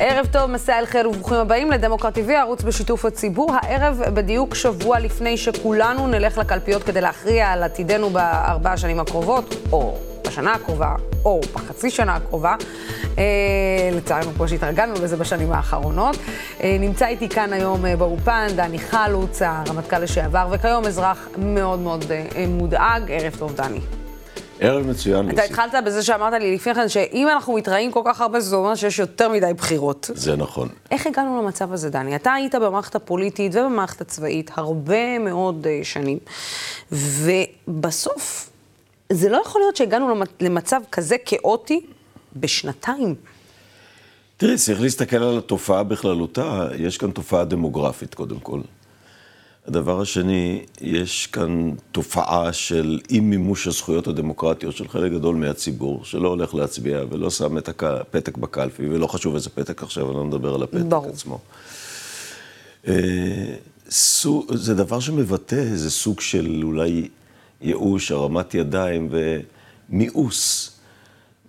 ערב טוב, מסע אל חיל וברוכים הבאים לדמוקרט TV, ערוץ בשיתוף הציבור. הערב בדיוק שבוע לפני שכולנו נלך לקלפיות כדי להכריע על עתידנו בארבע השנים הקרובות, או בשנה הקרובה, או בחצי שנה הקרובה. אה, לצערנו, כמו שהתרגלנו לזה בשנים האחרונות. אה, נמצא איתי כאן היום אה, באופן דני חלוץ, הרמטכ"ל לשעבר, וכיום אזרח מאוד מאוד אה, מודאג. ערב טוב, דני. ערב מצוין, אתה התחלת בזה שאמרת לי לפני כן, שאם אנחנו מתראים כל כך הרבה, זה אומר שיש יותר מדי בחירות. זה נכון. איך הגענו למצב הזה, דני? אתה היית במערכת הפוליטית ובמערכת הצבאית הרבה מאוד uh, שנים, ובסוף, זה לא יכול להיות שהגענו למצב כזה כאוטי בשנתיים. תראי, צריך להסתכל על התופעה בכללותה. יש כאן תופעה דמוגרפית, קודם כל. הדבר השני, יש כאן תופעה של אי מימוש הזכויות הדמוקרטיות של חלק גדול מהציבור, שלא הולך להצביע ולא שם את הפתק בקלפי, ולא חשוב איזה פתק עכשיו, אני לא מדבר על הפתק ברור. עצמו. אה, זה דבר שמבטא איזה סוג של אולי ייאוש, הרמת ידיים ומיאוס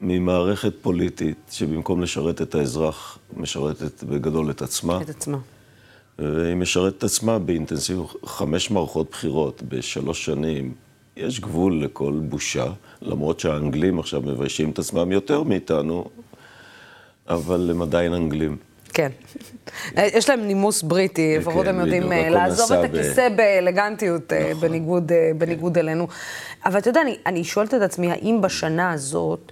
ממערכת פוליטית, שבמקום לשרת את האזרח, משרתת בגדול את עצמה. את עצמה. והיא משרתת עצמה באינטנסיביות, חמש מערכות בחירות בשלוש שנים. יש גבול לכל בושה, למרות שהאנגלים עכשיו מביישים את עצמם יותר מאיתנו, אבל הם עדיין אנגלים. כן. יש להם נימוס בריטי, כן, לפחות הם יודעים אה, לעזוב את הכיסא באלגנטיות, אה, נכון. בניגוד כן. אלינו. אבל אתה יודע, אני שואלת את עצמי, האם בשנה הזאת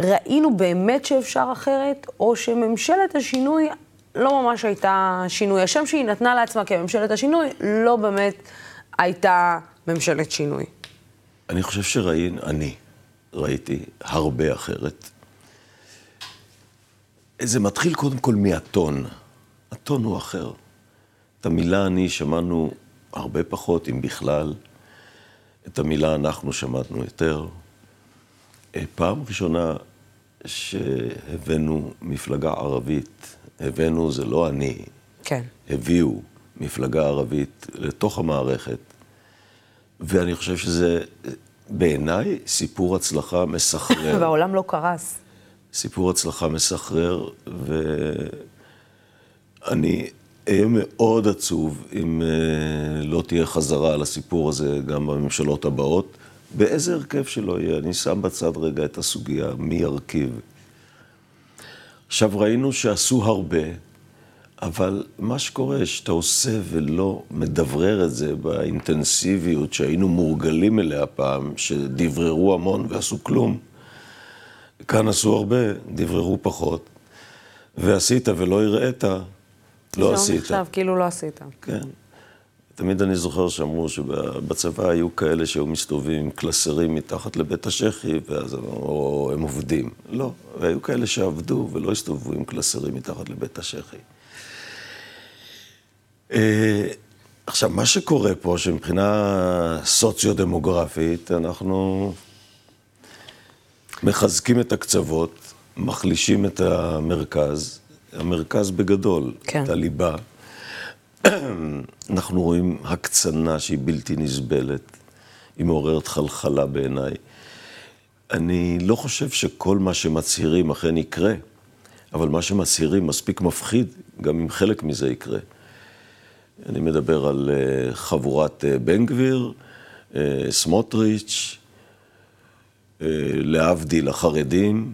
ראינו באמת שאפשר אחרת, או שממשלת השינוי לא ממש הייתה שינוי. השם שהיא נתנה לעצמה כממשלת השינוי, לא באמת הייתה ממשלת שינוי. אני חושב שראינו, אני ראיתי הרבה אחרת. זה מתחיל קודם כל מהטון. הטון הוא אחר. את המילה אני שמענו הרבה פחות, אם בכלל. את המילה אנחנו שמענו יותר. אה, פעם ראשונה שהבאנו מפלגה ערבית הבאנו, זה לא אני, כן. הביאו מפלגה ערבית לתוך המערכת, ואני חושב שזה בעיניי סיפור הצלחה מסחרר. והעולם לא קרס. סיפור הצלחה מסחרר, ואני אהיה מאוד עצוב אם uh, לא תהיה חזרה על הסיפור הזה גם בממשלות הבאות, באיזה הרכב שלא יהיה. אני שם בצד רגע את הסוגיה מי ירכיב. עכשיו, ראינו שעשו הרבה, אבל מה שקורה, שאתה עושה ולא מדברר את זה באינטנסיביות שהיינו מורגלים אליה פעם, שדבררו המון ועשו כלום. כאן עשו הרבה, דבררו פחות, ועשית ולא הראית, לא עשית. זה נחשב כאילו לא עשית. כן. תמיד אני זוכר שאמרו שבצבא היו כאלה שהיו מסתובבים עם קלסרים מתחת לבית השחי, ואז או הם עובדים. לא, והיו כאלה שעבדו ולא הסתובבו עם קלסרים מתחת לבית השחי. אה, עכשיו, מה שקורה פה, שמבחינה סוציו-דמוגרפית, אנחנו מחזקים את הקצוות, מחלישים את המרכז, המרכז בגדול, כן. את הליבה. אנחנו רואים הקצנה שהיא בלתי נסבלת, היא מעוררת חלחלה בעיניי. אני לא חושב שכל מה שמצהירים אכן יקרה, אבל מה שמצהירים מספיק מפחיד, גם אם חלק מזה יקרה. אני מדבר על uh, חבורת uh, בן גביר, uh, סמוטריץ', להבדיל החרדים,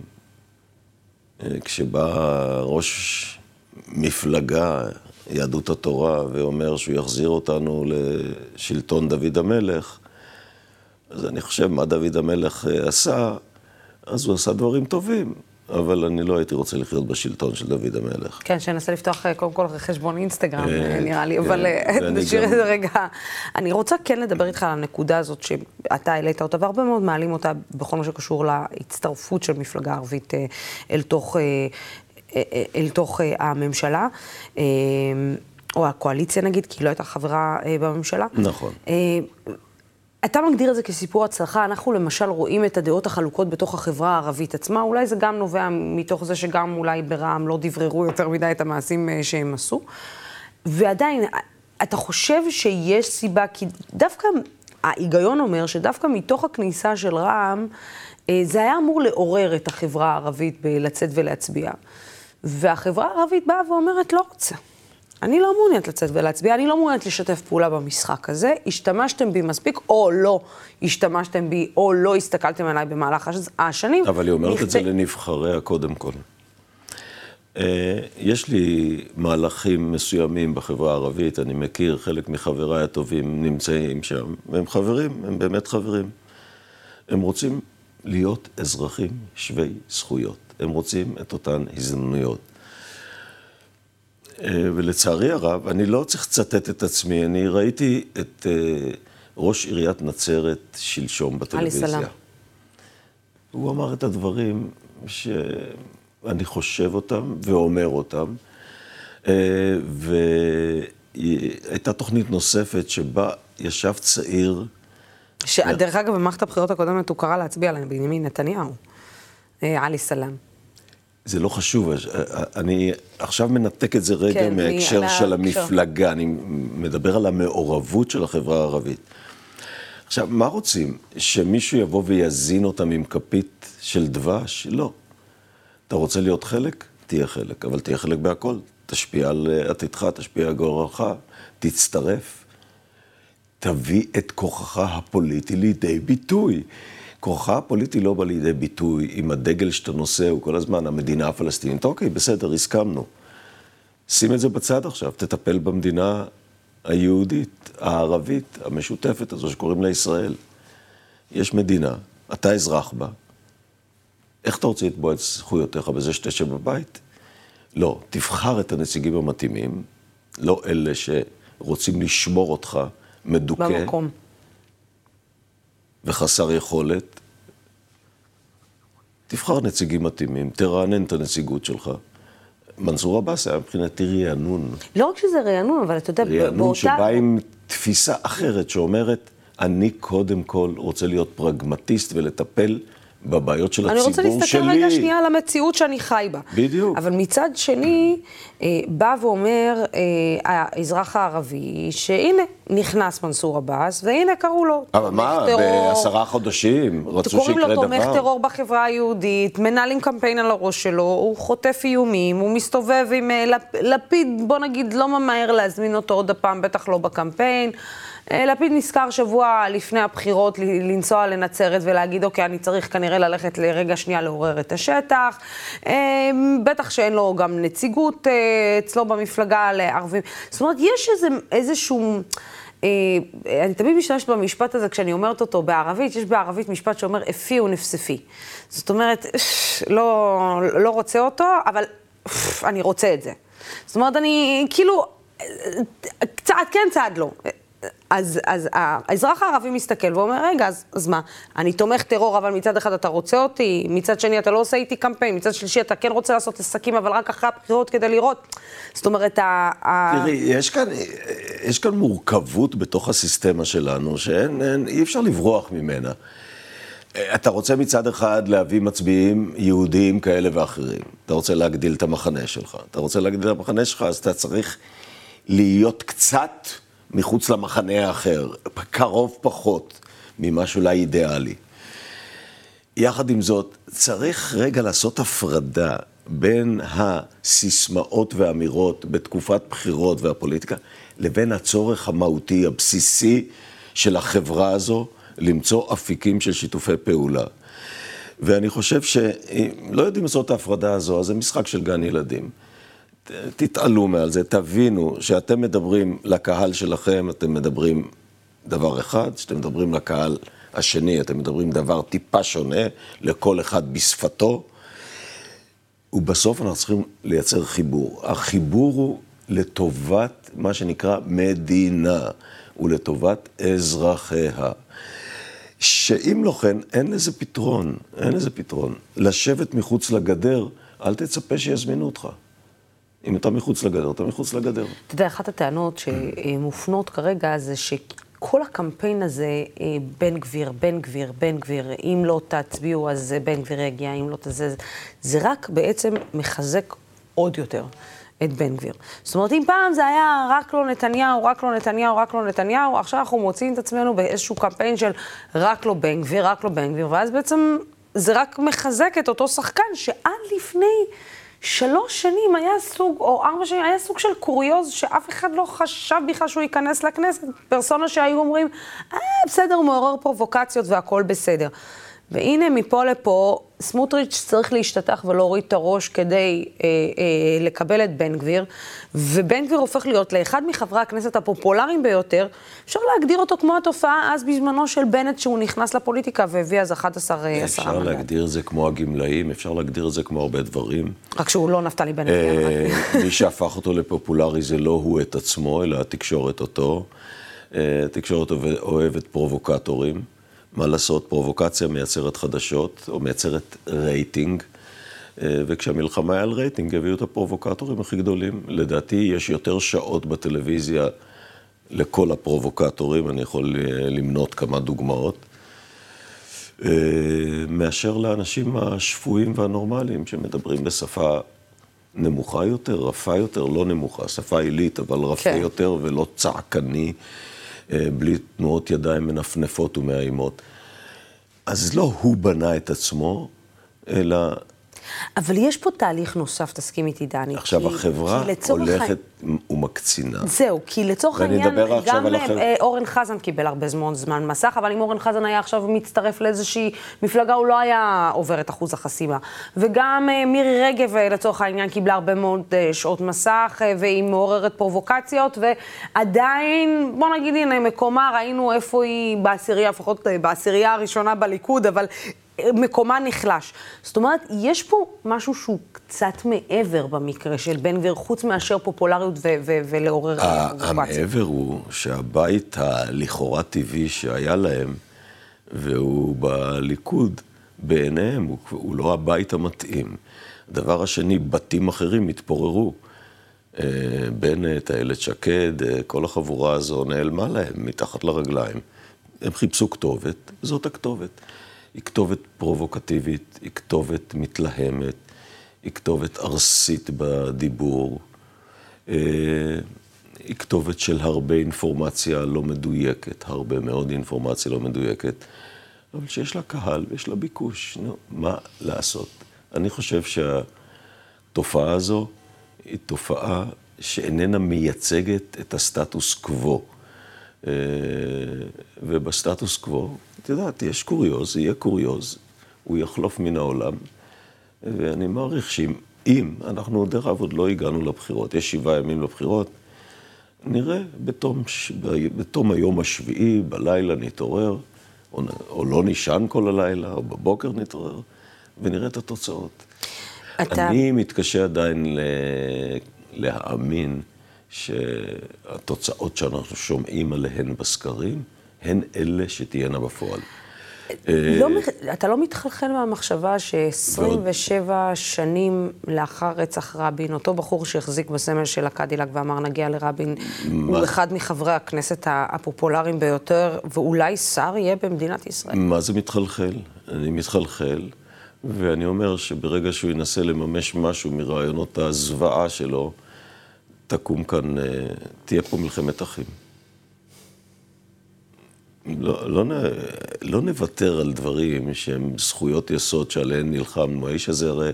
כשבא ראש מפלגה יהדות התורה ואומר שהוא יחזיר אותנו לשלטון דוד המלך, אז אני חושב מה דוד המלך אה, עשה, אז הוא עשה דברים טובים. אבל אני לא הייתי רוצה לחיות בשלטון של דוד המלך. כן, שננסה לפתוח אה, קודם כל חשבון אינסטגרם, אה, נראה לי, אבל נשאיר את זה רגע. אני רוצה כן לדבר איתך על הנקודה הזאת שאתה העלית אותה, והרבה מאוד מעלים אותה בכל מה שקשור להצטרפות של מפלגה ערבית אל תוך אל תוך אה, הממשלה. אה, או הקואליציה נגיד, כי היא לא הייתה חברה אה, בממשלה. נכון. אתה מגדיר את זה כסיפור הצלחה, אנחנו למשל רואים את הדעות החלוקות בתוך החברה הערבית עצמה, אולי זה גם נובע מתוך זה שגם אולי ברע"מ לא דבררו יותר מדי את המעשים שהם עשו. ועדיין, אתה חושב שיש סיבה, כי דווקא ההיגיון אומר שדווקא מתוך הכניסה של רע"מ, זה היה אמור לעורר את החברה הערבית בלצאת ולהצביע. והחברה הערבית באה ואומרת, לא רוצה. אני לא מעוניינת לצאת ולהצביע, אני לא מעוניינת לשתף פעולה במשחק הזה. השתמשתם בי מספיק, או לא השתמשתם בי, או לא הסתכלתם עליי במהלך השנים. אבל היא אומרת נכת... את זה לנבחריה קודם כל. אה, יש לי מהלכים מסוימים בחברה הערבית, אני מכיר, חלק מחבריי הטובים נמצאים שם, והם חברים, הם באמת חברים. הם רוצים להיות אזרחים שווי זכויות, הם רוצים את אותן הזדמנויות. אה, ולצערי הרב, אני לא צריך לצטט את עצמי, אני ראיתי את אה, ראש עיריית נצרת שלשום בטלוויזיה. עלי סלאם. הוא אמר את הדברים שאני חושב אותם ואומר אותם. אה, והייתה תוכנית נוספת שבה ישב צעיר. שדרך אגב, במערכת הבחירות הקודמת הוא קרא להצביע עליהם, בנימין נתניהו, עלי סלאם. זה לא חשוב, אני עכשיו מנתק את זה רגע כן, מההקשר אני, של המפלגה, אני מדבר על המעורבות של החברה הערבית. עכשיו, מה רוצים? שמישהו יבוא ויזין אותם עם כפית של דבש? לא. אתה רוצה להיות חלק? תהיה חלק, אבל תהיה חלק בהכל. תשפיע על עתידך, תשפיע על גורלך, תצטרף. תביא את כוחך הפוליטי לידי ביטוי. כוחה הפוליטי לא בא לידי ביטוי אם הדגל שאתה נושא הוא כל הזמן המדינה הפלסטינית. אוקיי, בסדר, הסכמנו. שים את זה בצד עכשיו, תטפל במדינה היהודית, הערבית, המשותפת הזו שקוראים לה ישראל. יש מדינה, אתה אזרח בה. איך אתה רוצה לתבוע את זכויותיך בזה שתשב בבית? לא, תבחר את הנציגים המתאימים, לא אלה שרוצים לשמור אותך מדוכא. במקום. וחסר יכולת, תבחר נציגים מתאימים, תרענן את הנציגות שלך. מנסור עבאס היה מבחינתי רענון. לא רק שזה רענון, אבל אתה יודע, באותה... רענון שבא עם תפיסה אחרת שאומרת, אני קודם כל רוצה להיות פרגמטיסט ולטפל בבעיות של הציבור שלי. אני רוצה להסתכל רגע שנייה על המציאות שאני חי בה. בדיוק. אבל מצד שני, אה, בא ואומר אה, האזרח הערבי, שהנה, נכנס מנסור עבאס, והנה קראו לו אבל מה, בעשרה חודשים רצו שיקרה דבר? קוראים לו תומך טרור בחברה היהודית, מנהלים קמפיין על הראש שלו, הוא חוטף איומים, הוא מסתובב עם אה, לפ, לפיד, בוא נגיד, לא ממהר להזמין אותו עוד הפעם, בטח לא בקמפיין. אה, לפיד נזכר שבוע לפני הבחירות לנסוע לנצרת ולהגיד, אוקיי, אני צריך כנראה ללכת לרגע שנייה לעורר את השטח. אה, בטח שאין לו גם נציגות אה, אצלו במפלגה לערבים. זאת אומרת, יש איזה, איזשהו... אני תמיד משתמשת במשפט הזה כשאני אומרת אותו בערבית, יש בערבית משפט שאומר אפי ונפספי. זאת אומרת, לא, לא רוצה אותו, אבל אני רוצה את זה. זאת אומרת, אני כאילו, צעד כן, צעד לא. אז, אז האזרח הערבי מסתכל ואומר, רגע, אז, אז מה, אני תומך טרור, אבל מצד אחד אתה רוצה אותי, מצד שני אתה לא עושה איתי קמפיין, מצד שלישי אתה כן רוצה לעשות עסקים, אבל רק אחרי הבחירות כדי לראות. זאת אומרת, ה... תראי, יש כאן, יש כאן מורכבות בתוך הסיסטמה שלנו, שאין, אין, אי אפשר לברוח ממנה. אתה רוצה מצד אחד להביא מצביעים יהודיים כאלה ואחרים. אתה רוצה להגדיל את המחנה שלך. אתה רוצה להגדיל את המחנה שלך, אז אתה צריך להיות קצת... מחוץ למחנה האחר, קרוב פחות ממה שאולי אידיאלי. יחד עם זאת, צריך רגע לעשות הפרדה בין הסיסמאות והאמירות בתקופת בחירות והפוליטיקה, לבין הצורך המהותי, הבסיסי של החברה הזו, למצוא אפיקים של שיתופי פעולה. ואני חושב שאם לא יודעים לעשות את ההפרדה הזו, אז זה משחק של גן ילדים. תתעלו מעל זה, תבינו שאתם מדברים לקהל שלכם, אתם מדברים דבר אחד, שאתם מדברים לקהל השני, אתם מדברים דבר טיפה שונה, לכל אחד בשפתו, ובסוף אנחנו צריכים לייצר חיבור. החיבור הוא לטובת מה שנקרא מדינה, ולטובת אזרחיה. שאם לא כן, אין לזה פתרון, אין לזה פתרון. לשבת מחוץ לגדר, אל תצפה שיזמינו אותך. אם אתה מחוץ לגדר, אתה מחוץ לגדר. אתה יודע, אחת הטענות שמופנות כרגע זה שכל הקמפיין הזה, אה, בן גביר, בן גביר, בן גביר, אם לא תצביעו אז בן גביר יגיע, אם לא תזה, זה רק בעצם מחזק עוד יותר. את בן גביר. זאת אומרת, אם פעם זה היה רק לא נתניהו, רק לא נתניהו, רק לא נתניהו, עכשיו אנחנו מוצאים את עצמנו באיזשהו קמפיין של רק לא בן גביר, רק לא בן גביר, ואז בעצם זה רק מחזק את אותו שחקן שעד לפני שלוש שנים היה סוג, או ארבע שנים, היה סוג של קוריוז שאף אחד לא חשב בכלל שהוא ייכנס לכנסת. פרסונה שהיו אומרים, אה, בסדר, מעורר פרובוקציות והכול בסדר. והנה, מפה לפה, סמוטריץ' צריך להשתטח ולהוריד את הראש כדי אה, אה, לקבל את בן גביר, ובן גביר הופך להיות לאחד מחברי הכנסת הפופולריים ביותר. אפשר להגדיר אותו כמו התופעה אז בזמנו של בנט, שהוא נכנס לפוליטיקה והביא אז 11 מנדט. אפשר להגדיר את זה כמו הגמלאים, אפשר להגדיר את זה כמו הרבה דברים. רק שהוא לא נפתלי בנט. אה, מי שהפך אותו לפופולרי זה לא הוא את עצמו, אלא התקשורת אותו. אה, התקשורת אוהבת פרובוקטורים. מה לעשות, פרובוקציה מייצרת חדשות, או מייצרת רייטינג, אה, וכשהמלחמה היה על רייטינג, הביאו את הפרובוקטורים הכי גדולים. לדעתי, יש יותר שעות בטלוויזיה לכל הפרובוקטורים, אני יכול אה, למנות כמה דוגמאות, אה, מאשר לאנשים השפויים והנורמליים, שמדברים בשפה נמוכה יותר, רפה יותר, לא נמוכה, שפה עילית, אבל רפה כן. יותר ולא צעקני. אה, בלי תנועות ידיים מנפנפות ומאיימות. אז לא הוא בנה את עצמו, אלא אבל יש פה תהליך נוסף, תסכים איתי, דני. עכשיו, כי, החברה כי הולכת ה... ומקצינה. זהו, כי לצורך העניין, גם החבר... אה, אורן חזן קיבל הרבה זמן, זמן מסך, אבל אם אורן חזן היה עכשיו מצטרף לאיזושהי מפלגה, הוא לא היה עובר את אחוז החסימה. וגם אה, מירי רגב, אה, לצורך העניין, קיבלה הרבה מאוד שעות מסך, והיא מעוררת פרובוקציות, ועדיין, בוא נגיד, הנה, מקומה, ראינו איפה היא בעשירייה, לפחות בעשירייה הראשונה בליכוד, אבל מקומה נחלש. זאת אומרת, יש פה משהו שהוא קצת מעבר במקרה של בן גביר, חוץ מאשר פופולריות ו- ו- ולעורר. המעבר הוא שהבית הלכאורה טבעי שהיה להם, והוא בליכוד, בעיניהם, הוא, הוא לא הבית המתאים. הדבר השני, בתים אחרים התפוררו. אה, בנט, איילת שקד, אה, כל החבורה הזו נעלמה להם מתחת לרגליים. הם חיפשו כתובת, זאת הכתובת. היא כתובת פרובוקטיבית, היא כתובת מתלהמת, היא כתובת ארסית בדיבור, אה, היא כתובת של הרבה אינפורמציה לא מדויקת, הרבה מאוד אינפורמציה לא מדויקת, אבל שיש לה קהל ויש לה ביקוש, נו, מה לעשות? אני חושב שהתופעה הזו היא תופעה שאיננה מייצגת את הסטטוס קוו. אה, ובסטטוס קוו, את יודעת, יש קוריוז, יהיה קוריוז, הוא יחלוף מן העולם, ואני מעריך שאם אם, אנחנו דרך אגב עוד לא הגענו לבחירות, יש שבעה ימים לבחירות, נראה בתום, בתום היום השביעי, בלילה נתעורר, או, או לא נישן כל הלילה, או בבוקר נתעורר, ונראה את התוצאות. אתה... אני מתקשה עדיין ל... להאמין שהתוצאות שאנחנו שומעים עליהן בסקרים, הן אלה שתהיינה בפועל. לא, אתה לא מתחלחל מהמחשבה ש-27 שנים לאחר רצח רבין, אותו בחור שהחזיק בסמל של הקדילק ואמר נגיע לרבין, הוא אחד מחברי הכנסת הפופולריים ביותר, ואולי שר יהיה במדינת ישראל. מה זה מתחלחל? אני מתחלחל, ואני אומר שברגע שהוא ינסה לממש משהו מרעיונות הזוועה שלו, תקום כאן, אה, תהיה פה מלחמת אחים. לא, לא, לא נוותר על דברים שהם זכויות יסוד שעליהן נלחמנו. האיש הזה הרי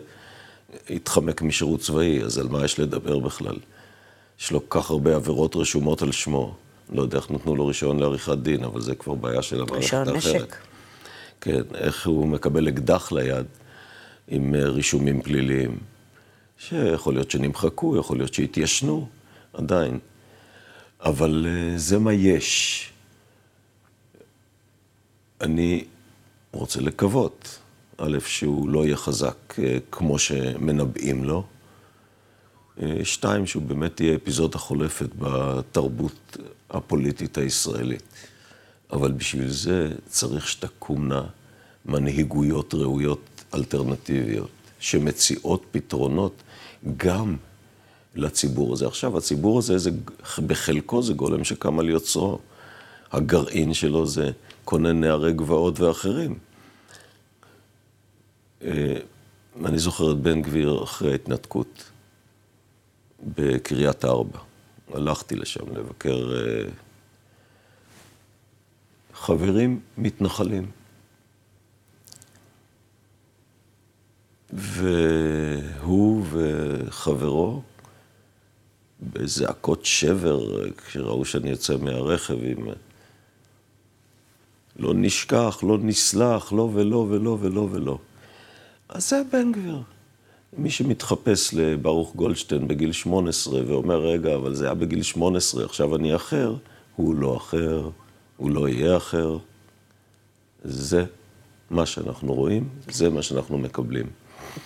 התחמק משירות צבאי, אז על מה יש לדבר בכלל? יש לו כל כך הרבה עבירות רשומות על שמו. לא יודע איך נתנו לו רישיון לעריכת דין, אבל זה כבר בעיה של המערכת האחרת. רישיון נשק. כן, איך הוא מקבל אקדח ליד עם אה, רישומים פליליים. שיכול להיות שנמחקו, יכול להיות שהתיישנו, עדיין. אבל uh, זה מה יש. אני רוצה לקוות, א', שהוא לא יהיה חזק uh, כמו שמנבאים לו. Uh, שתיים, שהוא באמת יהיה אפיזודה חולפת בתרבות הפוליטית הישראלית. אבל בשביל זה צריך שתקומנה מנהיגויות ראויות אלטרנטיביות, שמציעות פתרונות גם לציבור הזה. עכשיו, הציבור הזה, זה, בחלקו זה גולם שקם על יוצרו. הגרעין שלו זה כונן נערי גבעות ואחרים. אה, אני זוכר את בן גביר אחרי ההתנתקות בקריית ארבע. הלכתי לשם לבקר אה, חברים מתנחלים. והוא ו... חברו בזעקות שבר, כשראו שאני יוצא מהרכב עם... לא נשכח, לא נסלח, לא ולא ולא ולא ולא. אז זה בן גביר. מי שמתחפש לברוך גולדשטיין בגיל 18 ואומר, רגע, אבל זה היה בגיל 18, עכשיו אני אחר, הוא לא אחר, הוא לא יהיה אחר. זה מה שאנחנו רואים, זה מה שאנחנו מקבלים.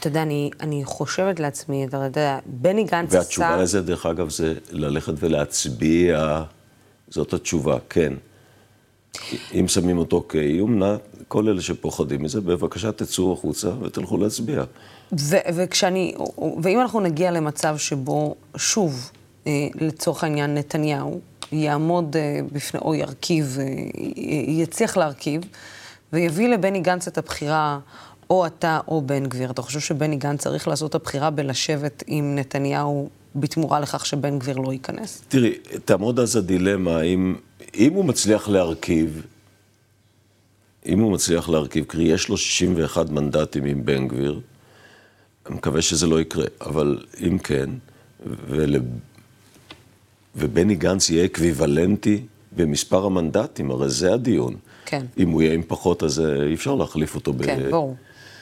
אתה יודע, אני, אני חושבת לעצמי, אתה יודע, בני גנץ עשה... והתשובה לזה, דרך אגב, זה ללכת ולהצביע, זאת התשובה, כן. אם שמים אותו כאיום, נא, כל אלה שפוחדים מזה, בבקשה תצאו החוצה ותלכו להצביע. ו- וכשאני, ואם אנחנו נגיע למצב שבו, שוב, אה, לצורך העניין, נתניהו יעמוד אה, בפני, או ירכיב, אה, יצליח להרכיב, ויביא לבני גנץ את הבחירה, או אתה או בן גביר. אתה חושב שבני גנץ צריך לעשות את הבחירה בלשבת עם נתניהו בתמורה לכך שבן גביר לא ייכנס? תראי, תעמוד אז הדילמה, אם, אם הוא מצליח להרכיב, אם הוא מצליח להרכיב, קרי, יש לו 61 מנדטים עם בן גביר, אני מקווה שזה לא יקרה, אבל אם כן, ול... ובני גנץ יהיה אקוויוולנטי במספר המנדטים, הרי זה הדיון. כן. אם הוא יהיה עם פחות, אז אה, אי אפשר להחליף אותו. כן, ב... ברור.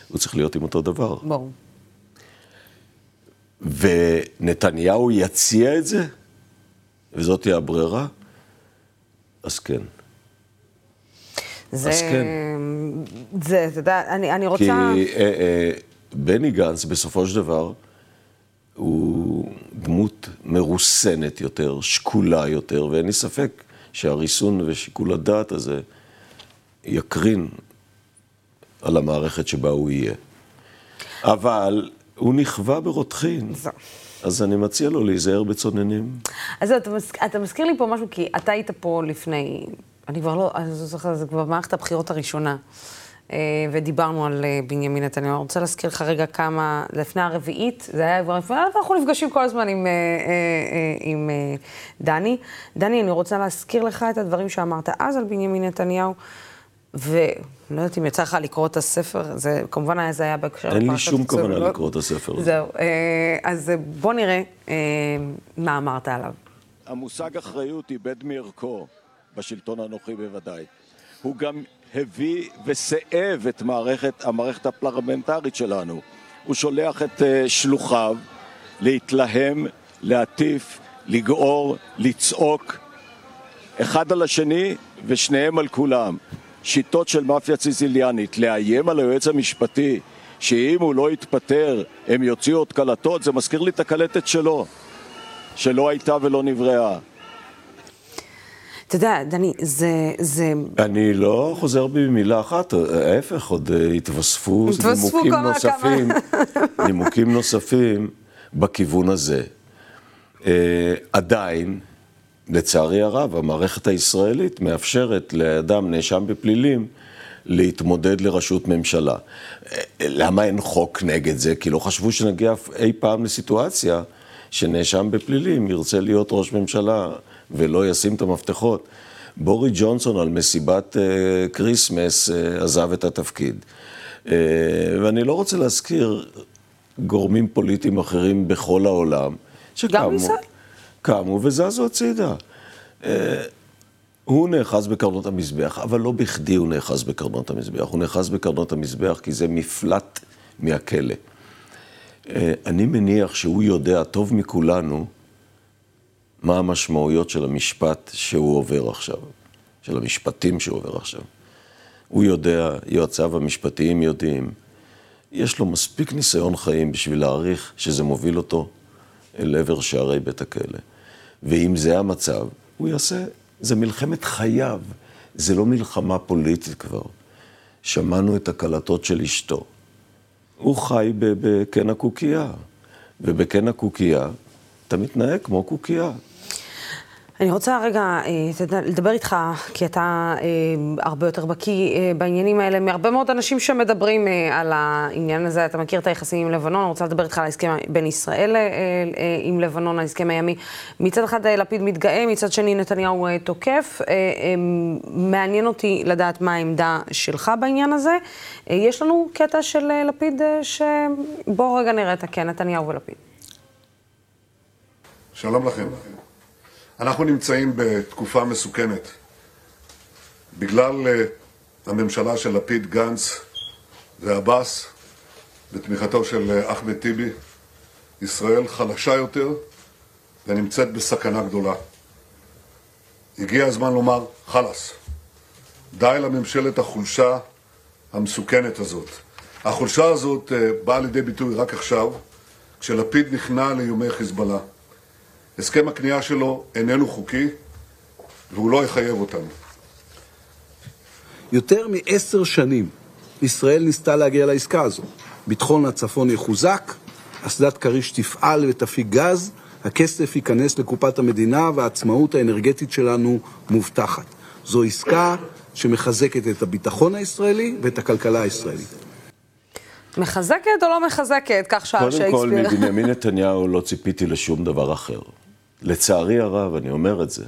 הוא צריך להיות עם אותו דבר. ברור. ונתניהו יציע את זה, וזאת תהיה הברירה, אז כן. זה, אז כן. זה, אתה יודע, אני, אני רוצה... כי אה, אה, בני גנץ, בסופו של דבר, הוא דמות מרוסנת יותר, שקולה יותר, ואין לי ספק שהריסון ושיקול הדעת הזה יקרין על המערכת שבה הוא יהיה. אבל הוא נכווה ברותחין. אז אני מציע לו להיזהר בצוננים. אז אתה, מזכ... אתה מזכיר לי פה משהו, כי אתה היית פה לפני, אני כבר לא, אני זוכרת, זה כבר מערכת הבחירות הראשונה, אה, ודיברנו על אה, בנימין נתניהו. אני רוצה להזכיר לך רגע כמה, לפני הרביעית, זה היה כבר, אנחנו נפגשים כל הזמן עם, אה, עם דני. דני, אני רוצה להזכיר לך את הדברים שאמרת אז על בנימין נתניהו. ולא יודעת אם יצא לך לקרוא את הספר, זה כמובן היה, זה היה בהקשר אין לי שום כוונה לא... לקרוא את הספר הזה. זהו, אה, אז בוא נראה אה, מה אמרת עליו. המושג אחריות איבד מערכו, בשלטון הנוכחי בוודאי. הוא גם הביא וסיאב את מערכת, המערכת הפרלמנטרית שלנו. הוא שולח את uh, שלוחיו להתלהם, להטיף, לגעור, לצעוק, אחד על השני ושניהם על כולם. שיטות של מאפיה ציזיליאנית, לאיים על היועץ המשפטי שאם הוא לא יתפטר הם יוציאו עוד קלטות, זה מזכיר לי את הקלטת שלו, שלא הייתה ולא נבראה. אתה יודע, דני, זה, זה... אני לא חוזר בי במילה אחת, ההפך, עוד אה, התווספו נימוקים נוספים, נימוקים נוספים בכיוון הזה. אה, עדיין, לצערי הרב, המערכת הישראלית מאפשרת לאדם נאשם בפלילים להתמודד לראשות ממשלה. למה אין חוק נגד זה? כי לא חשבו שנגיע אי פעם לסיטואציה שנאשם בפלילים ירצה להיות ראש ממשלה ולא ישים את המפתחות. בוריס ג'ונסון על מסיבת אה, Christmas אה, עזב את התפקיד. Uh, ואני לא רוצה להזכיר גורמים פוליטיים אחרים בכל העולם, שקמו... גם בישראל? קמו וזזו הצידה. אה, הוא נאחז בקרנות המזבח, אבל לא בכדי הוא נאחז בקרנות המזבח. הוא נאחז בקרנות המזבח כי זה מפלט מהכלא. אה, אני מניח שהוא יודע טוב מכולנו מה המשמעויות של המשפט שהוא עובר עכשיו, של המשפטים שהוא עובר עכשיו. הוא יודע, יועציו המשפטיים יודעים, יש לו מספיק ניסיון חיים בשביל להעריך שזה מוביל אותו אל עבר שערי בית הכלא. ואם זה המצב, הוא יעשה, זה מלחמת חייו, זה לא מלחמה פוליטית כבר. שמענו את הקלטות של אשתו. הוא חי בקן הקוקייה, ובקן הקוקייה אתה מתנהג כמו קוקייה. אני רוצה רגע אה, לדבר איתך, כי אתה אה, הרבה יותר בקיא אה, בעניינים האלה מהרבה מאוד אנשים שמדברים על העניין הזה. אתה מכיר את היחסים עם לבנון, אני רוצה לדבר איתך על ההסכם בין ישראל עם לבנון, ההסכם הימי. מצד אחד לפיד מתגאה, מצד שני נתניהו תוקף. מעניין אותי לדעת מה העמדה שלך בעניין הזה. יש לנו קטע של לפיד, שבואו רגע נראה את הכן, נתניהו ולפיד. שלום לכם. אנחנו נמצאים בתקופה מסוכנת. בגלל uh, הממשלה של לפיד, גנץ ועבאס, בתמיכתו של uh, אחמד טיבי, ישראל חלשה יותר ונמצאת בסכנה גדולה. הגיע הזמן לומר חלאס. די לממשלת החולשה המסוכנת הזאת. החולשה הזאת uh, באה לידי ביטוי רק עכשיו, כשלפיד נכנע לאיומי חיזבאללה. הסכם הכניעה שלו איננו חוקי, והוא לא יחייב אותנו. יותר מעשר שנים ישראל ניסתה להגיע לעסקה הזו. ביטחון הצפון יחוזק, אסדת כריש תפעל ותפיק גז, הכסף ייכנס לקופת המדינה והעצמאות האנרגטית שלנו מובטחת. זו עסקה שמחזקת את הביטחון הישראלי ואת הכלכלה הישראלית. מחזקת או לא מחזקת? כך שאל שייקספיר. קודם כל, מבנימין נתניהו לא ציפיתי לשום דבר אחר. לצערי הרב, אני אומר את זה.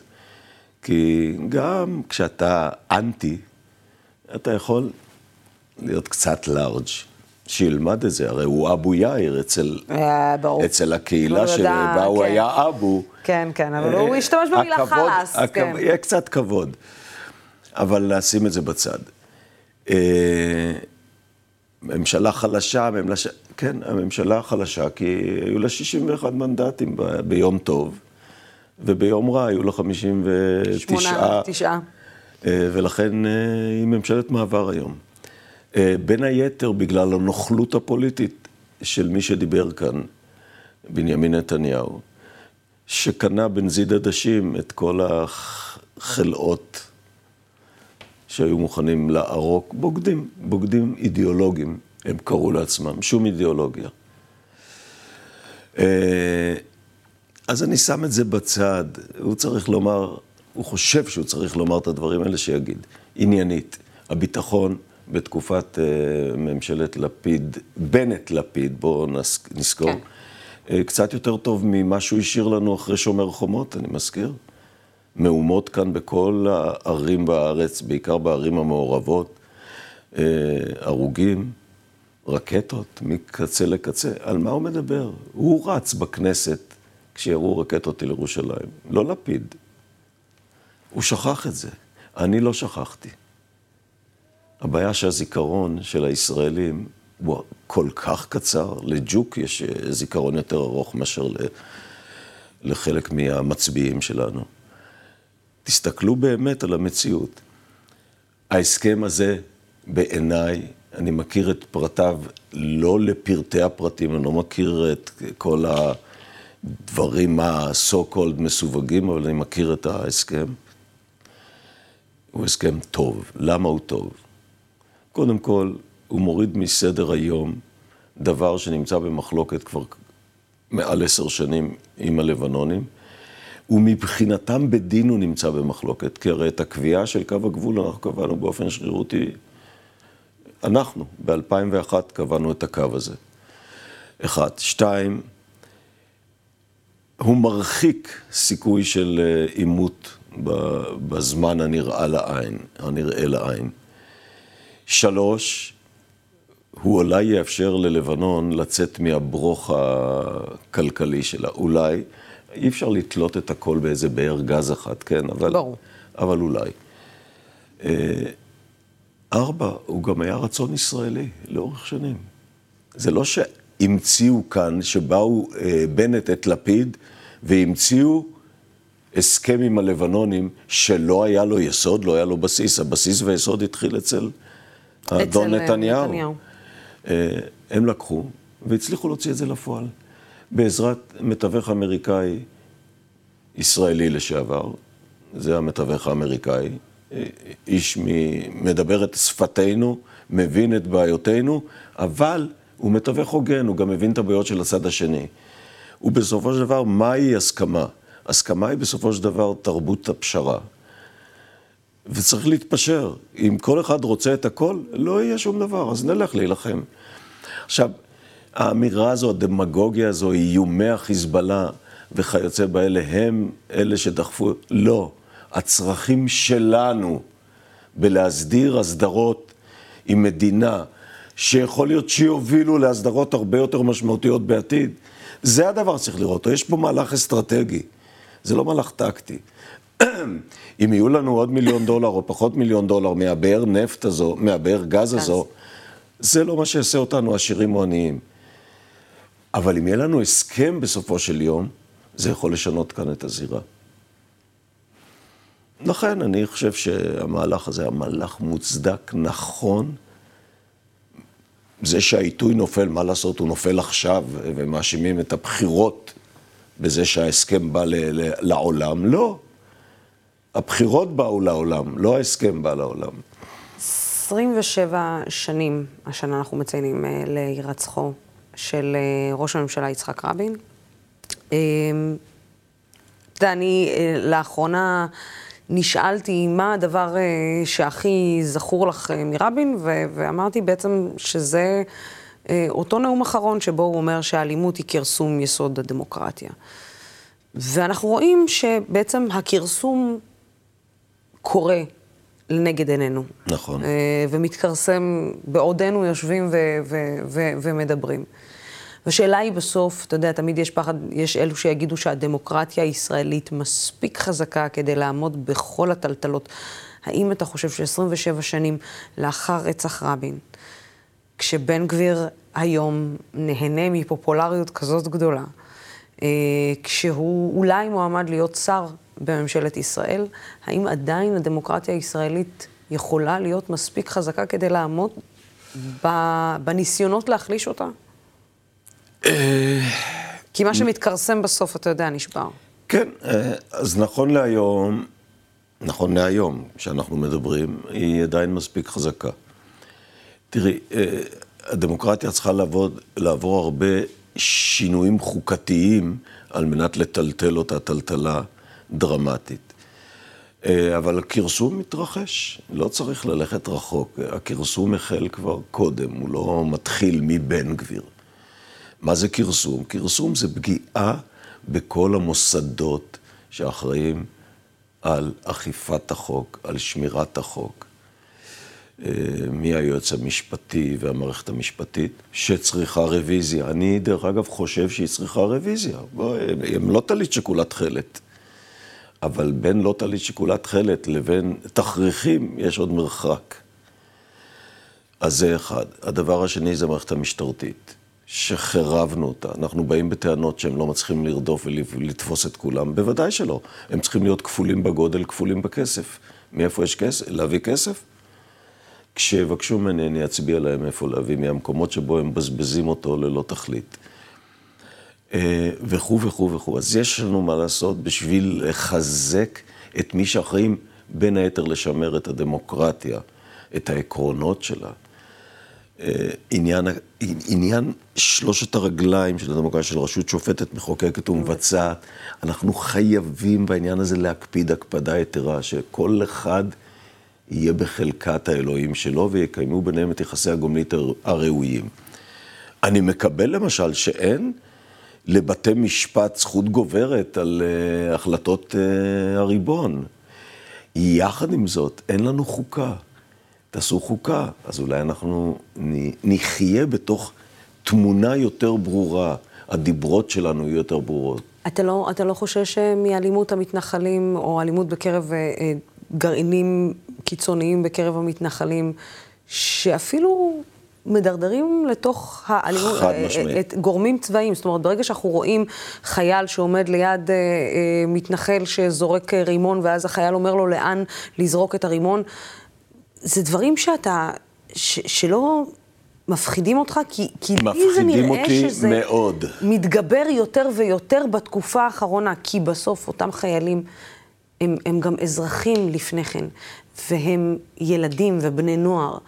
כי גם כשאתה אנטי, אתה יכול להיות קצת לארג'. שילמד את זה, הרי הוא אבו יאיר אצל, אה, ברור. אצל הקהילה לא שבה יודע, הוא כן. היה אבו. כן, כן, אבל הוא השתמש במילה הכבוד- חלאס, הכב- כן. יהיה קצת כבוד, אבל נשים את זה בצד. אה, ממשלה חלשה, ממשלה, כן, הממשלה חלשה, כי היו לה 61 מנדטים ב- ביום טוב, וביום רע היו לה 59. שמונה, תשעה. אה, ולכן אה, היא ממשלת מעבר היום. אה, בין היתר בגלל הנוכלות הפוליטית של מי שדיבר כאן, בנימין נתניהו, שקנה בנזיד עדשים את כל החלאות שהיו מוכנים לערוק, בוגדים, בוגדים אידיאולוגיים, הם קראו לעצמם, שום אידיאולוגיה. אז אני שם את זה בצד, הוא צריך לומר, הוא חושב שהוא צריך לומר את הדברים האלה שיגיד, עניינית. הביטחון בתקופת אה, ממשלת לפיד, בנט-לפיד, בואו נזכור, כן. אה, קצת יותר טוב ממה שהוא השאיר לנו אחרי שומר חומות, אני מזכיר. מהומות כאן בכל הערים בארץ, בעיקר בערים המעורבות, אה, הרוגים, רקטות מקצה לקצה. על מה הוא מדבר? הוא רץ בכנסת כשירו רקטות אל ירושלים, לא לפיד. הוא שכח את זה. אני לא שכחתי. הבעיה שהזיכרון של הישראלים הוא כל כך קצר, לג'וק יש אה, זיכרון יותר ארוך מאשר לחלק מהמצביעים שלנו. תסתכלו באמת על המציאות. ההסכם הזה, בעיניי, אני מכיר את פרטיו, לא לפרטי הפרטים, אני לא מכיר את כל הדברים ה-so called מסווגים, אבל אני מכיר את ההסכם. הוא הסכם טוב. למה הוא טוב? קודם כל, הוא מוריד מסדר היום דבר שנמצא במחלוקת כבר מעל עשר שנים עם הלבנונים, ומבחינתם בדין הוא נמצא במחלוקת, כי הרי את הקביעה של קו הגבול אנחנו קבענו באופן שרירותי, אנחנו ב-2001 קבענו את הקו הזה. אחד. שתיים, הוא מרחיק סיכוי של אה, עימות בזמן הנראה לעין, הנראה לעין. שלוש, הוא אולי יאפשר ללבנון לצאת מהברוך הכלכלי שלה. אולי, אי אפשר לתלות את הכל באיזה באר גז אחת, כן, אבל... ברור. אבל אולי. אה, ארבע, הוא גם היה רצון ישראלי לאורך שנים. זה לא שהמציאו כאן, שבאו אה, בנט את לפיד והמציאו הסכם עם הלבנונים שלא היה לו יסוד, לא היה לו בסיס. הבסיס והיסוד התחיל אצל האדון אצל, אה, נתניהו. נתניהו. אה, הם לקחו והצליחו להוציא את זה לפועל. בעזרת מתווך אמריקאי ישראלי לשעבר, זה המתווך האמריקאי, אה, איש מדבר את שפתנו, מבין את בעיותינו, אבל הוא מתווך הוגן, הוא גם מבין את הבעיות של הצד השני. ובסופו של דבר, מהי הסכמה? הסכמה היא בסופו של דבר תרבות הפשרה. וצריך להתפשר. אם כל אחד רוצה את הכל, לא יהיה שום דבר, אז נלך להילחם. עכשיו, האמירה הזו, הדמגוגיה הזו, איומי החיזבאללה וכיוצא באלה, הם אלה שדחפו, לא. הצרכים שלנו בלהסדיר הסדרות עם מדינה, שיכול להיות שיובילו להסדרות הרבה יותר משמעותיות בעתיד, זה הדבר שצריך לראות. יש פה מהלך אסטרטגי, זה לא מהלך טקטי. אם יהיו לנו עוד מיליון דולר או פחות מיליון דולר מהבאר נפט הזו, מהבאר גז הזו, זה לא מה שיעשה אותנו עשירים או עניים. אבל אם יהיה לנו הסכם בסופו של יום, זה יכול לשנות כאן את הזירה. לכן, אני חושב שהמהלך הזה היה מהלך מוצדק, נכון. זה שהעיתוי נופל, מה לעשות, הוא נופל עכשיו, ומאשימים את הבחירות בזה שההסכם בא ל- ל- לעולם. לא. הבחירות באו לעולם, לא ההסכם בא לעולם. 27 שנים השנה אנחנו מציינים אה, להירצחו של אה, ראש הממשלה יצחק רבין. אה, אתה יודע, אני אה, לאחרונה נשאלתי מה הדבר אה, שהכי זכור לך אה, מרבין, ו- ואמרתי בעצם שזה אה, אותו נאום אחרון שבו הוא אומר שהאלימות היא כרסום יסוד הדמוקרטיה. ואנחנו רואים שבעצם הכרסום קורה לנגד עינינו. נכון. אה, ומתכרסם בעודנו יושבים ו- ו- ו- ומדברים. והשאלה היא בסוף, אתה יודע, תמיד יש פחד, יש אלו שיגידו שהדמוקרטיה הישראלית מספיק חזקה כדי לעמוד בכל הטלטלות. האם אתה חושב ש-27 שנים לאחר רצח רבין, כשבן גביר היום נהנה מפופולריות כזאת גדולה, אה, כשהוא אולי מועמד להיות שר בממשלת ישראל, האם עדיין הדמוקרטיה הישראלית יכולה להיות מספיק חזקה כדי לעמוד בניסיונות להחליש אותה? כי מה שמתכרסם בסוף, אתה יודע, נשבר. כן, אה, אז נכון להיום, נכון להיום, כשאנחנו מדברים, היא עדיין מספיק חזקה. תראי, אה, הדמוקרטיה צריכה לעבוד, לעבור הרבה שינויים חוקתיים על מנת לטלטל אותה טלטלה דרמטית. אה, אבל הכרסום מתרחש, לא צריך ללכת רחוק. הכרסום החל כבר קודם, הוא לא מתחיל מבן גביר. מה זה כרסום? כרסום זה פגיעה בכל המוסדות שאחראים על אכיפת החוק, על שמירת החוק. אה, מהיועץ המשפטי והמערכת המשפטית, שצריכה רוויזיה. אני, דרך אגב, חושב שהיא צריכה רוויזיה. הם, הם לא טלית שכולה תכלת. אבל בין לא טלית שכולה תכלת לבין תכריכים יש עוד מרחק. אז זה אחד. הדבר השני זה המערכת המשטרתית, שחירבנו אותה. אנחנו באים בטענות שהם לא מצליחים לרדוף ולתפוס את כולם. בוודאי שלא. הם צריכים להיות כפולים בגודל, כפולים בכסף. מאיפה יש כסף? להביא כסף? כשיבקשו ממני, אני אצביע להם איפה להביא, מהמקומות שבו הם מבזבזים אותו ללא תכלית. אה, וכו' וכו' וכו'. אז יש לנו מה לעשות בשביל לחזק את מי שאחראים בין היתר לשמר את הדמוקרטיה, את העקרונות שלה. אה, עניין, עניין שלושת הרגליים של הדמוקרטיה, של רשות שופטת, מחוקקת ומבצעת, אנחנו חייבים בעניין הזה להקפיד הקפדה יתרה, שכל אחד יהיה בחלקת האלוהים שלו ויקיימו ביניהם את יחסי הגומלית הראויים. אני מקבל למשל שאין לבתי משפט זכות גוברת על uh, החלטות uh, הריבון. יחד עם זאת, אין לנו חוקה. תעשו חוקה, אז אולי אנחנו נחיה בתוך תמונה יותר ברורה, הדיברות שלנו יהיו יותר ברורות. אתה לא, אתה לא חושש מאלימות המתנחלים, או אלימות בקרב אה, אה, גרעינים קיצוניים בקרב המתנחלים, שאפילו מדרדרים לתוך האלימות, חד משמעית. את גורמים צבאיים. זאת אומרת, ברגע שאנחנו רואים חייל שעומד ליד אה, אה, מתנחל שזורק רימון, ואז החייל אומר לו לאן לזרוק את הרימון, זה דברים שאתה, ש, שלא מפחידים אותך, כי, כי לי זה נראה שזה מאוד. מתגבר יותר ויותר בתקופה האחרונה, כי בסוף אותם חיילים הם, הם גם אזרחים לפני כן, והם ילדים ובני נוער,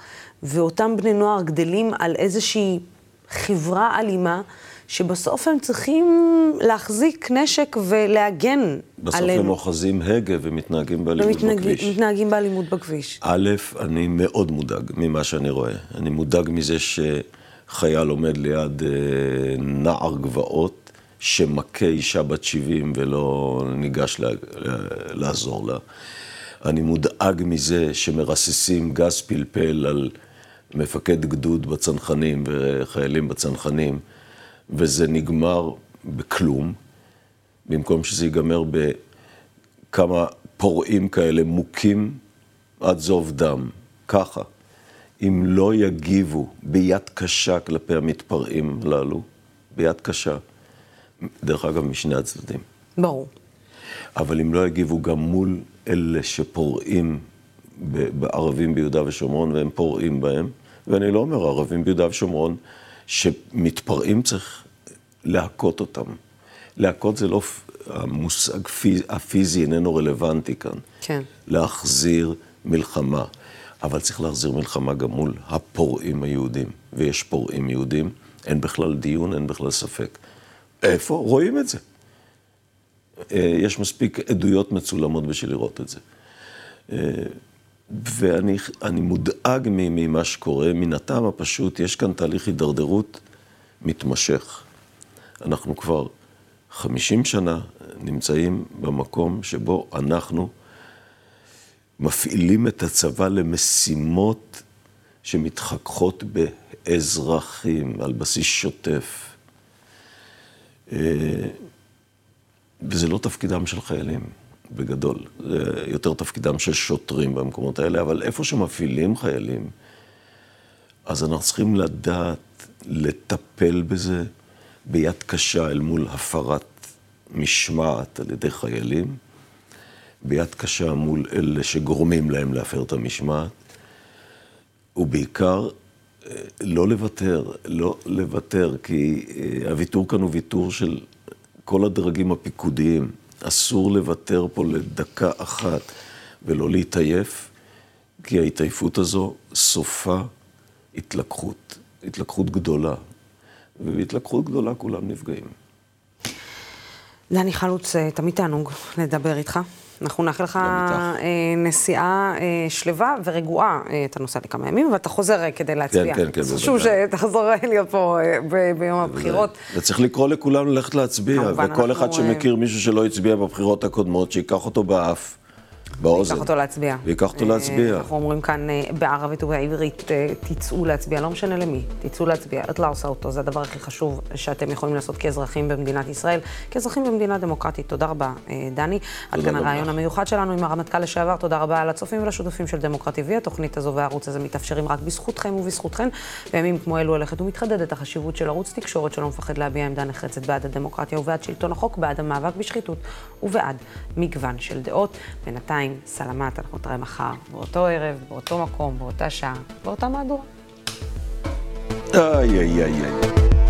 ואותם בני נוער גדלים על איזושהי חברה אלימה, שבסוף הם צריכים להחזיק נשק ולהגן בסוף עליהם. הם אוחזים הגה ומתנהגים באלימות ומתנהג- בכביש. מתנהגים באלימות בכביש. א', אני מאוד מודאג ממה שאני רואה. אני מודאג מזה שחייל עומד ליד אה, נער גבעות, שמכה אישה בת 70 ולא ניגש לה, לעזור לה. אני מודאג מזה שמרססים גז פלפל על מפקד גדוד בצנחנים וחיילים בצנחנים, וזה נגמר בכלום, במקום שזה ייגמר בכמה פורעים כאלה מוכים עד זוב דם, ככה. אם לא יגיבו ביד קשה כלפי המתפרעים הללו, ביד קשה, דרך אגב, משני הצדדים. ברור. אבל אם לא יגיבו גם מול אלה שפורעים בערבים ביהודה ושומרון, והם פורעים בהם, ואני לא אומר ערבים ביהודה ושומרון, שמתפרעים צריך להכות אותם. להכות זה לא, המושג הפיזי איננו רלוונטי כאן. כן. להחזיר מלחמה. אבל צריך להחזיר מלחמה גם מול הפורעים היהודים. ויש פורעים יהודים, אין בכלל דיון, אין בכלל ספק. איפה? רואים את זה. אה, יש מספיק עדויות מצולמות בשביל לראות את זה. ואני מודאג ממה שקורה, מן הטעם הפשוט, יש כאן תהליך הידרדרות מתמשך. אנחנו כבר 50 שנה נמצאים במקום שבו אנחנו מפעילים את הצבא למשימות שמתחככות באזרחים על בסיס שוטף. אה, וזה לא תפקידם של חיילים, בגדול. זה יותר תפקידם של שוטרים במקומות האלה, אבל איפה שמפעילים חיילים, אז אנחנו צריכים לדעת לטפל בזה ביד קשה אל מול הפרת משמעת על ידי חיילים, ביד קשה מול אלה שגורמים להם להפר את המשמעת, ובעיקר אה, לא לוותר, לא לוותר, כי אה, הוויתור כאן הוא ויתור של כל הדרגים הפיקודיים. אסור לוותר פה לדקה אחת ולא להתעייף, כי ההתעייפות הזו סופה התלקחות, התלקחות גדולה. ובהתלקחות גדולה כולם נפגעים. דני חלוץ, אה, תמיד תענוג לדבר איתך. אנחנו נאחל לך אה, נסיעה אה, שלווה ורגועה. אה, אתה נוסע לכמה ימים, ואתה חוזר כדי להצביע. כן, כן, כן. חשוב שתחזור להיות פה ביום הבחירות. וצריך לקרוא לכולם ללכת להצביע, וכל אחד שמכיר מישהו שלא הצביע בבחירות הקודמות, שייקח אותו באף. באוזן. ויקח אותו להצביע. ויקח אותו להצביע. אנחנו אומרים כאן אה, בערבית ובעברית, אה, תצאו להצביע, לא משנה למי, תצאו להצביע. את לא עושה אותו, זה הדבר הכי חשוב שאתם יכולים לעשות כאזרחים במדינת ישראל, כאזרחים במדינה דמוקרטית. תודה רבה, אה, דני. עד כאן הרעיון המיוחד שלנו עם הרמטכ"ל לשעבר. תודה רבה לצופים ולשותפים של דמוקרט TV. התוכנית הזו והערוץ הזה מתאפשרים רק בזכותכם ובזכותכן. בימים כמו אלו הולכת ומתחדדת החשיבות של ערוץ תקשורת שלא מפחד להביע עמדה נחרצת בעד הדמוקרטיה ובעד שלטון החוק, בעד המאבק בשחיתות ובעד מגוון של דעות. בינתיים עדיין סלמת, אנחנו נתראה מחר, באותו ערב, באותו מקום, באותה שעה, באותה מהדורה. איי, איי, איי, איי.